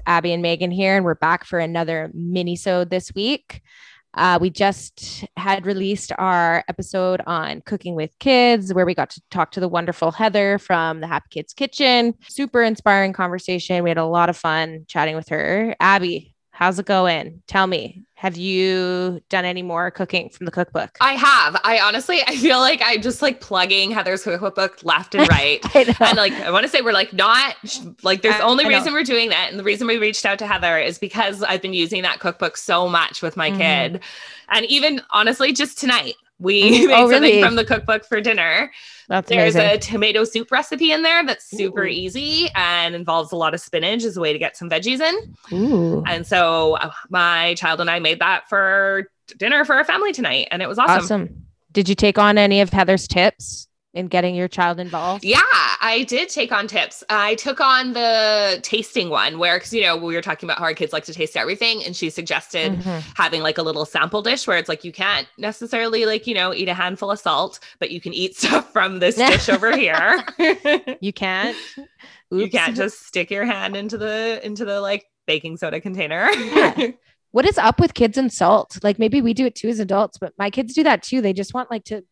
It's Abby and Megan here, and we're back for another mini-sode this week. Uh, we just had released our episode on cooking with kids, where we got to talk to the wonderful Heather from the Happy Kids Kitchen. Super inspiring conversation. We had a lot of fun chatting with her. Abby, how's it going? Tell me, have you done any more cooking from the cookbook? I have. I honestly, I feel like I'm just like plugging Heather's cookbook left and right. and like, I want to say we're like not like there's only reason we're doing that. And the reason we reached out to Heather is because I've been using that cookbook so much with my mm-hmm. kid. And even honestly, just tonight, we made oh, something from the cookbook for dinner. That's There's amazing. a tomato soup recipe in there that's super Ooh. easy and involves a lot of spinach as a way to get some veggies in. Ooh. And so uh, my child and I made that for dinner for our family tonight, and it was awesome. Awesome. Did you take on any of Heather's tips? In getting your child involved? Yeah, I did take on tips. I took on the tasting one where, because, you know, we were talking about how our kids like to taste everything. And she suggested mm-hmm. having like a little sample dish where it's like, you can't necessarily like, you know, eat a handful of salt, but you can eat stuff from this dish over here. you can't. Oops. You can't just stick your hand into the, into the like baking soda container. Yeah. What is up with kids and salt? Like maybe we do it too as adults, but my kids do that too. They just want like to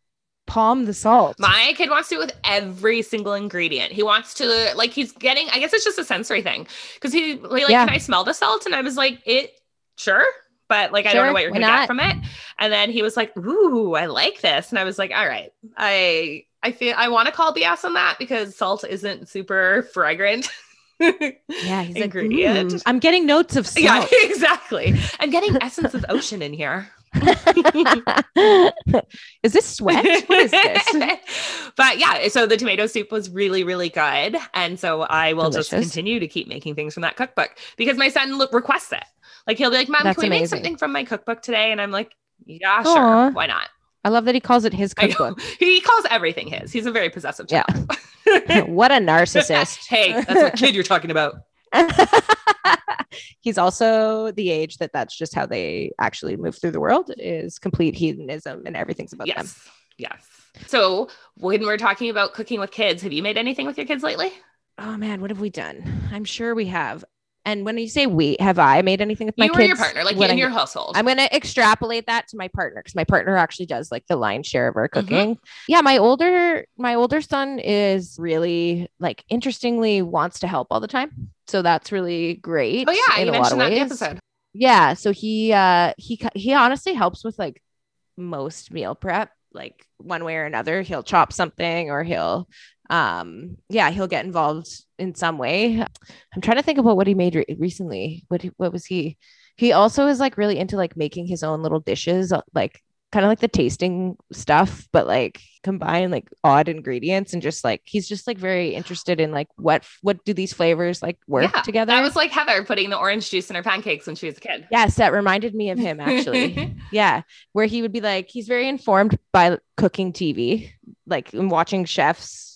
palm the salt. My kid wants to do it with every single ingredient. He wants to like he's getting. I guess it's just a sensory thing because he like, yeah. can I smell the salt? And I was like, it sure. But like, sure, I don't know what you're gonna not? get from it. And then he was like, "Ooh, I like this," and I was like, "All right, I I feel I want to call BS on that because salt isn't super fragrant." yeah, he's ingredient. Like, I'm getting notes of salt. Yeah, exactly. I'm getting essence of ocean in here. is this sweat? What is this? but yeah, so the tomato soup was really, really good. And so I will Delicious. just continue to keep making things from that cookbook because my son look, requests it. Like he'll be like, Mom, That's can we amazing. make something from my cookbook today? And I'm like, Yeah, Aww. sure. Why not? I love that he calls it his cookbook. He calls everything his. He's a very possessive child. Yeah. what a narcissist. hey, that's what kid you're talking about. He's also the age that that's just how they actually move through the world is complete hedonism and everything's about them. yes. them. Yes. So when we're talking about cooking with kids, have you made anything with your kids lately? Oh man, what have we done? I'm sure we have. And when you say we, have I made anything with my you kids? your partner, like in I, your household. I'm going to extrapolate that to my partner because my partner actually does like the lion's share of our mm-hmm. cooking. Mm-hmm. Yeah, my older my older son is really like interestingly wants to help all the time, so that's really great. Oh yeah, you mentioned that in the episode. Yeah, so he uh he he honestly helps with like most meal prep like one way or another he'll chop something or he'll um yeah he'll get involved in some way. I'm trying to think about what he made re- recently. What what was he? He also is like really into like making his own little dishes like kind of like the tasting stuff but like combine like odd ingredients and just like he's just like very interested in like what what do these flavors like work yeah, together? i was like heather putting the orange juice in her pancakes when she was a kid. Yes that reminded me of him actually. Yeah where he would be like he's very informed by cooking tv like watching chefs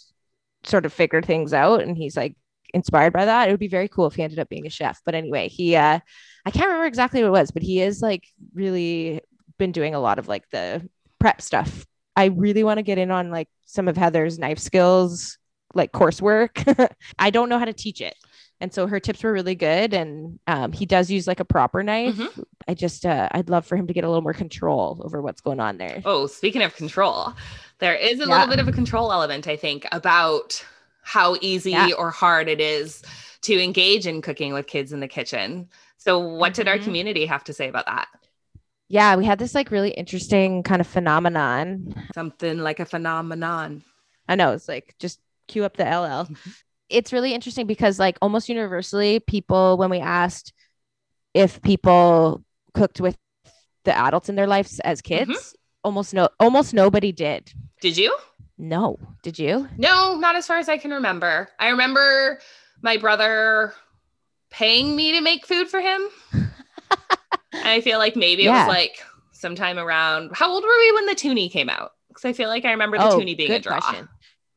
sort of figure things out and he's like inspired by that. It would be very cool if he ended up being a chef. But anyway, he uh I can't remember exactly what it was, but he is like really been doing a lot of like the prep stuff. I really want to get in on like some of Heather's knife skills, like coursework. I don't know how to teach it. And so her tips were really good. And um, he does use like a proper knife. Mm-hmm. I just, uh, I'd love for him to get a little more control over what's going on there. Oh, speaking of control, there is a yeah. little bit of a control element, I think, about how easy yeah. or hard it is to engage in cooking with kids in the kitchen. So, what mm-hmm. did our mm-hmm. community have to say about that? Yeah, we had this like really interesting kind of phenomenon. Something like a phenomenon. I know it's like just cue up the LL. Mm-hmm. It's really interesting because like almost universally, people when we asked if people cooked with the adults in their lives as kids, mm-hmm. Almost no almost nobody did. Did you? No. Did you? No, not as far as I can remember. I remember my brother paying me to make food for him. I feel like maybe yeah. it was like sometime around how old were we when the Toonie came out? Because I feel like I remember the oh, Toonie being a draw. Question.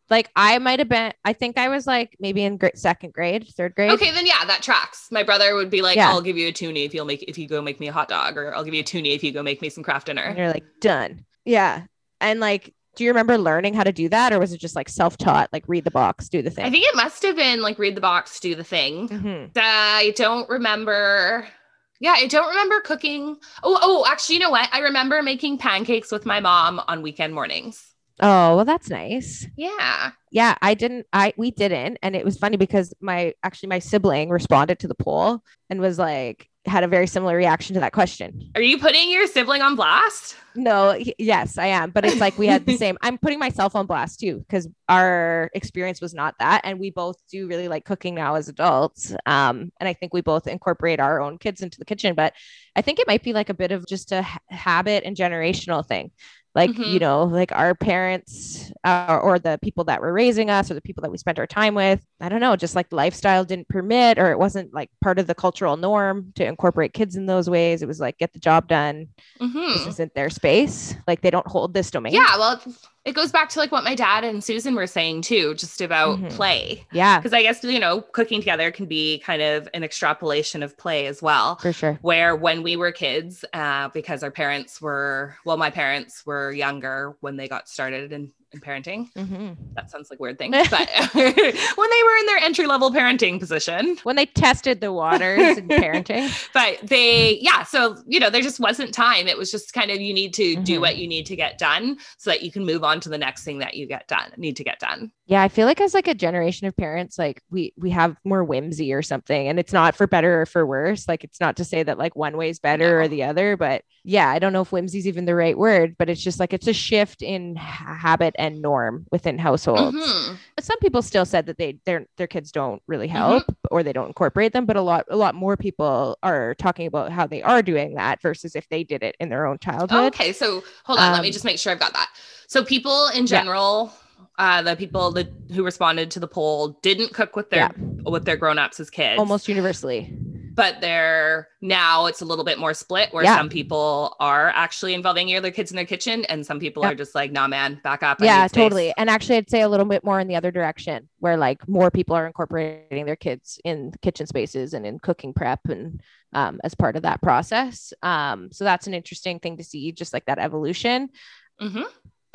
Like I might have been, I think I was like maybe in grade, second grade, third grade. Okay, then yeah, that tracks. My brother would be like, yeah. "I'll give you a toonie if you'll make if you go make me a hot dog, or I'll give you a toonie if you go make me some Kraft Dinner." And you're like, done. Yeah, and like, do you remember learning how to do that, or was it just like self taught, like read the box, do the thing? I think it must have been like read the box, do the thing. Mm-hmm. I don't remember. Yeah, I don't remember cooking. Oh, oh, actually, you know what? I remember making pancakes with my mom on weekend mornings. Oh, well, that's nice. Yeah. Yeah. I didn't, I, we didn't. And it was funny because my, actually, my sibling responded to the poll and was like, had a very similar reaction to that question. Are you putting your sibling on blast? No, yes, I am. But it's like we had the same. I'm putting myself on blast too because our experience was not that, and we both do really like cooking now as adults. Um, and I think we both incorporate our own kids into the kitchen. But I think it might be like a bit of just a ha- habit and generational thing like mm-hmm. you know like our parents uh, or the people that were raising us or the people that we spent our time with i don't know just like lifestyle didn't permit or it wasn't like part of the cultural norm to incorporate kids in those ways it was like get the job done mm-hmm. this isn't their space like they don't hold this domain yeah well it goes back to like what my dad and Susan were saying too, just about mm-hmm. play. Yeah. Because I guess, you know, cooking together can be kind of an extrapolation of play as well. For sure. Where when we were kids, uh, because our parents were, well, my parents were younger when they got started and in parenting. Mm-hmm. That sounds like weird thing, but when they were in their entry level parenting position, when they tested the waters in parenting, but they, yeah, so you know, there just wasn't time. It was just kind of you need to mm-hmm. do what you need to get done so that you can move on to the next thing that you get done, need to get done. Yeah, I feel like as like a generation of parents, like we we have more whimsy or something, and it's not for better or for worse. Like it's not to say that like one way is better no. or the other, but yeah, I don't know if whimsy is even the right word, but it's just like it's a shift in habit and norm within households. Mm-hmm. Some people still said that they their their kids don't really mm-hmm. help mm-hmm. or they don't incorporate them, but a lot a lot more people are talking about how they are doing that versus if they did it in their own childhood. Okay, so hold on, um, let me um, just make sure I've got that. So people in general. Yeah uh, the people that who responded to the poll didn't cook with their yeah. with their grown-ups as kids almost universally but they're now it's a little bit more split where yeah. some people are actually involving other kids in their kitchen and some people yep. are just like nah man back up yeah totally and actually i'd say a little bit more in the other direction where like more people are incorporating their kids in kitchen spaces and in cooking prep and um, as part of that process um, so that's an interesting thing to see just like that evolution mm-hmm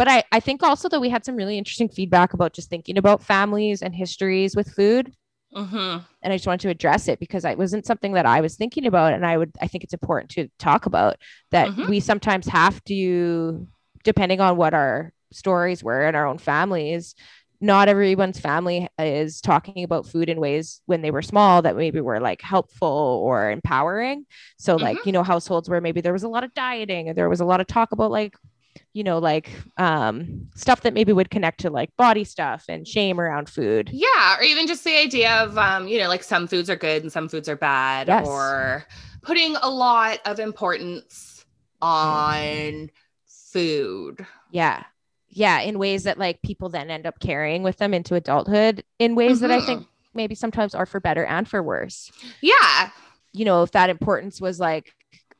but I, I think also that we had some really interesting feedback about just thinking about families and histories with food. Mm-hmm. And I just wanted to address it because it wasn't something that I was thinking about. And I would, I think it's important to talk about that mm-hmm. we sometimes have to, depending on what our stories were in our own families, not everyone's family is talking about food in ways when they were small that maybe were like helpful or empowering. So, mm-hmm. like, you know, households where maybe there was a lot of dieting and there was a lot of talk about like you know, like um, stuff that maybe would connect to like body stuff and shame around food. Yeah. Or even just the idea of, um, you know, like some foods are good and some foods are bad, yes. or putting a lot of importance on food. Yeah. Yeah. In ways that like people then end up carrying with them into adulthood in ways mm-hmm. that I mm-hmm. think maybe sometimes are for better and for worse. Yeah. You know, if that importance was like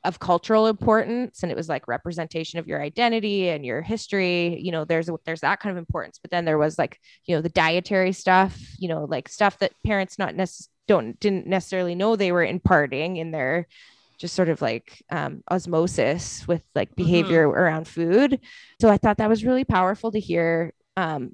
of cultural importance and it was like representation of your identity and your history you know there's there's that kind of importance but then there was like you know the dietary stuff you know like stuff that parents not necessarily don't didn't necessarily know they were imparting in their just sort of like um, osmosis with like mm-hmm. behavior mm-hmm. around food so i thought that was really powerful to hear um,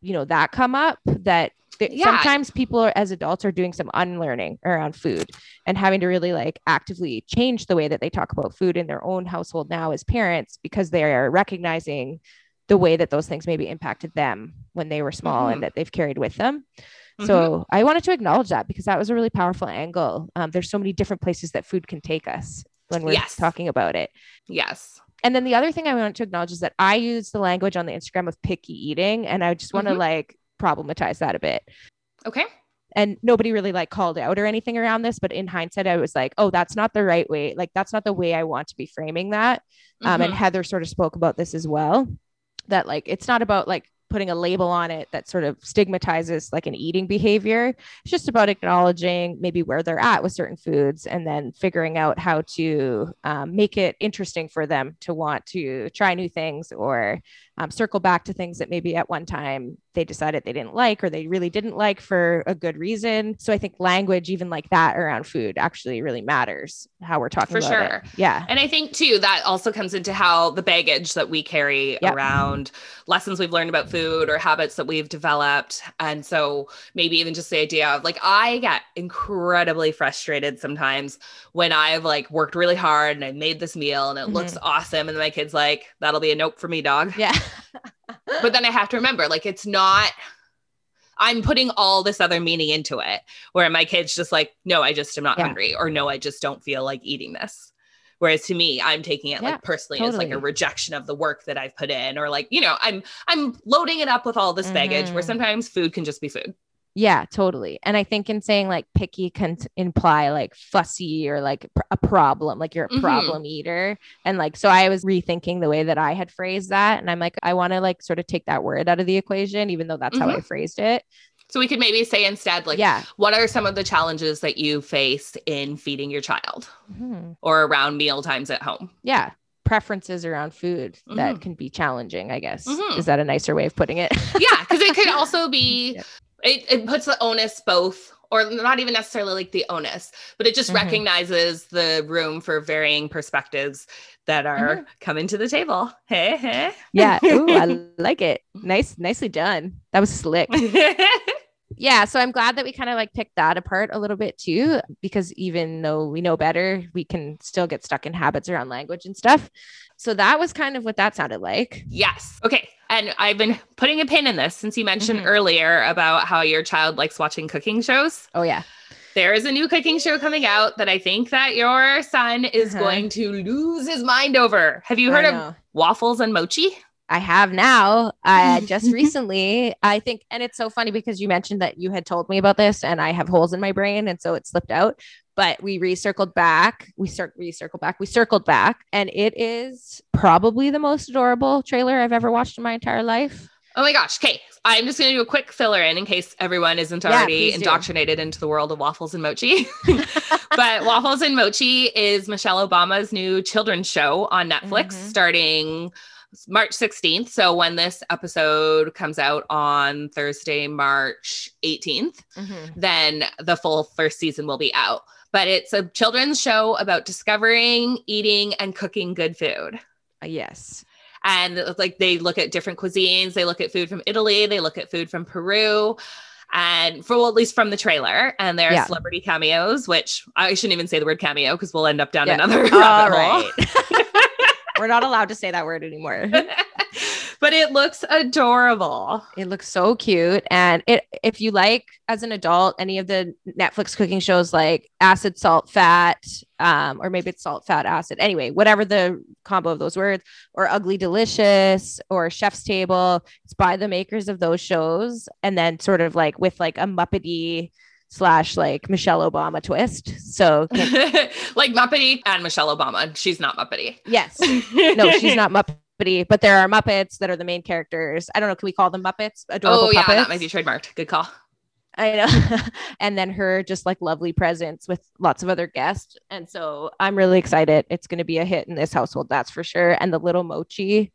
you know that come up that yeah. sometimes people are, as adults are doing some unlearning around food and having to really like actively change the way that they talk about food in their own household now as parents because they are recognizing the way that those things maybe impacted them when they were small mm-hmm. and that they've carried with them. Mm-hmm. So I wanted to acknowledge that because that was a really powerful angle. Um, there's so many different places that food can take us when we're yes. talking about it. Yes. And then the other thing I want to acknowledge is that I use the language on the Instagram of picky eating, and I just want to mm-hmm. like problematize that a bit. Okay. And nobody really like called out or anything around this, but in hindsight, I was like, oh, that's not the right way. Like, that's not the way I want to be framing that. Mm-hmm. Um, and mm-hmm. Heather sort of spoke about this as well that like it's not about like putting a label on it that sort of stigmatizes like an eating behavior. It's just about acknowledging maybe where they're at with certain foods and then figuring out how to um, make it interesting for them to want to try new things or um, circle back to things that maybe at one time they decided they didn't like or they really didn't like for a good reason. So I think language, even like that around food, actually really matters how we're talking for sure. It. Yeah. And I think too, that also comes into how the baggage that we carry yep. around lessons we've learned about food or habits that we've developed. And so maybe even just the idea of like, I get incredibly frustrated sometimes when I've like worked really hard and I made this meal and it mm-hmm. looks awesome. And my kid's like, that'll be a nope for me, dog. Yeah. but then I have to remember, like, it's not. I'm putting all this other meaning into it where my kid's just like, no, I just am not yeah. hungry, or no, I just don't feel like eating this. Whereas to me, I'm taking it yeah, like personally totally. as like a rejection of the work that I've put in, or like, you know, I'm I'm loading it up with all this mm-hmm. baggage where sometimes food can just be food. Yeah, totally. And I think in saying like picky can t- imply like fussy or like pr- a problem, like you're a mm-hmm. problem eater. And like, so I was rethinking the way that I had phrased that. And I'm like, I want to like sort of take that word out of the equation, even though that's mm-hmm. how I phrased it. So we could maybe say instead, like, yeah. what are some of the challenges that you face in feeding your child mm-hmm. or around meal times at home? Yeah preferences around food mm-hmm. that can be challenging, I guess. Mm-hmm. Is that a nicer way of putting it? yeah, because it could also be it, it puts the onus both or not even necessarily like the onus, but it just mm-hmm. recognizes the room for varying perspectives that are mm-hmm. coming to the table. Hey, hey. Yeah. Ooh, I like it. Nice, nicely done. That was slick. yeah. So I'm glad that we kind of like picked that apart a little bit too, because even though we know better, we can still get stuck in habits around language and stuff. So that was kind of what that sounded like. Yes. Okay. And I've been putting a pin in this since you mentioned mm-hmm. earlier about how your child likes watching cooking shows. Oh yeah. There is a new cooking show coming out that I think that your son is uh-huh. going to lose his mind over. Have you heard of waffles and mochi? I have now. Uh, just recently, I think, and it's so funny because you mentioned that you had told me about this, and I have holes in my brain, and so it slipped out but we recircled back. We cir- recircled back. We circled back, and it is probably the most adorable trailer I've ever watched in my entire life. Oh my gosh. Okay. I'm just going to do a quick filler in in case everyone isn't already yeah, indoctrinated do. into the world of waffles and mochi. but Waffles and Mochi is Michelle Obama's new children's show on Netflix mm-hmm. starting March 16th. So when this episode comes out on Thursday, March 18th, mm-hmm. then the full first season will be out but it's a children's show about discovering, eating, and cooking good food. Uh, yes. And like they look at different cuisines, they look at food from Italy, they look at food from Peru. And for well, at least from the trailer, and there are yeah. celebrity cameos, which I shouldn't even say the word cameo because we'll end up down yeah. another rabbit hole. We're not allowed to say that word anymore. but it looks adorable. It looks so cute. And it if you like as an adult any of the Netflix cooking shows like acid, salt, fat, um, or maybe it's salt, fat, acid. Anyway, whatever the combo of those words, or ugly delicious or chef's table, it's by the makers of those shows. And then sort of like with like a Muppety slash like Michelle Obama twist. So like Muppety and Michelle Obama. She's not Muppety. Yes. No, she's not Muppety but there are Muppets that are the main characters. I don't know. Can we call them Muppets? Adorable oh, yeah, puppets? that might be trademarked. Good call. I know. and then her just like lovely presence with lots of other guests. And so I'm really excited. It's going to be a hit in this household, that's for sure. And the little Mochi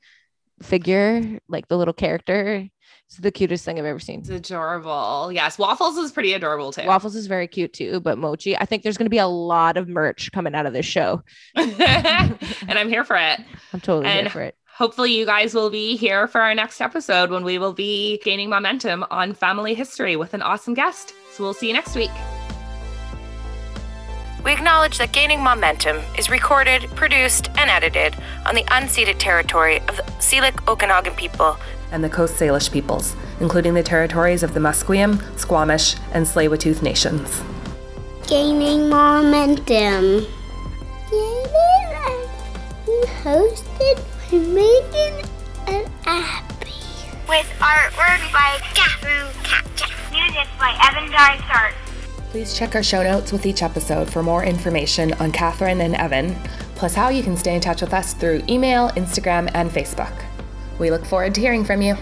figure, like the little character, it's the cutest thing I've ever seen. It's adorable. Yes. Waffles is pretty adorable too. Waffles is very cute too. But Mochi, I think there's going to be a lot of merch coming out of this show. and I'm here for it. I'm totally and here for it hopefully you guys will be here for our next episode when we will be gaining momentum on family history with an awesome guest. So we'll see you next week. We acknowledge that Gaining Momentum is recorded, produced, and edited on the unceded territory of the Syilx Okanagan people and the Coast Salish peoples, including the territories of the Musqueam, Squamish, and Tsleil-Waututh nations. Gaining Momentum. Gaining We hosted Megan and Abby. With artwork by Catherine Katja. Music by Evan Dysart. Please check our show notes with each episode for more information on Catherine and Evan, plus how you can stay in touch with us through email, Instagram, and Facebook. We look forward to hearing from you.